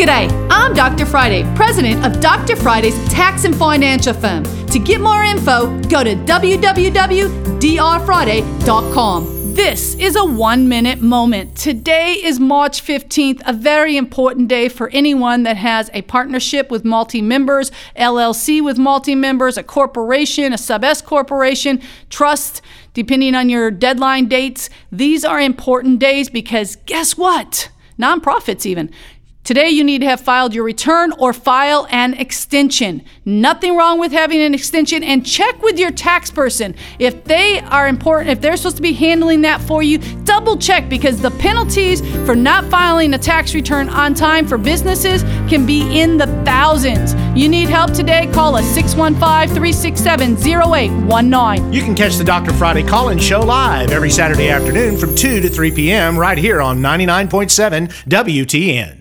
G'day, I'm Dr. Friday, president of Dr. Friday's tax and financial firm. To get more info, go to www.drfriday.com. This is a one minute moment. Today is March 15th, a very important day for anyone that has a partnership with multi members, LLC with multi members, a corporation, a sub S corporation, trust, depending on your deadline dates. These are important days because guess what? Nonprofits, even. Today, you need to have filed your return or file an extension. Nothing wrong with having an extension, and check with your tax person. If they are important, if they're supposed to be handling that for you, double check because the penalties for not filing a tax return on time for businesses can be in the thousands. You need help today? Call us 615 367 0819. You can catch the Dr. Friday call in show live every Saturday afternoon from 2 to 3 p.m. right here on 99.7 WTN.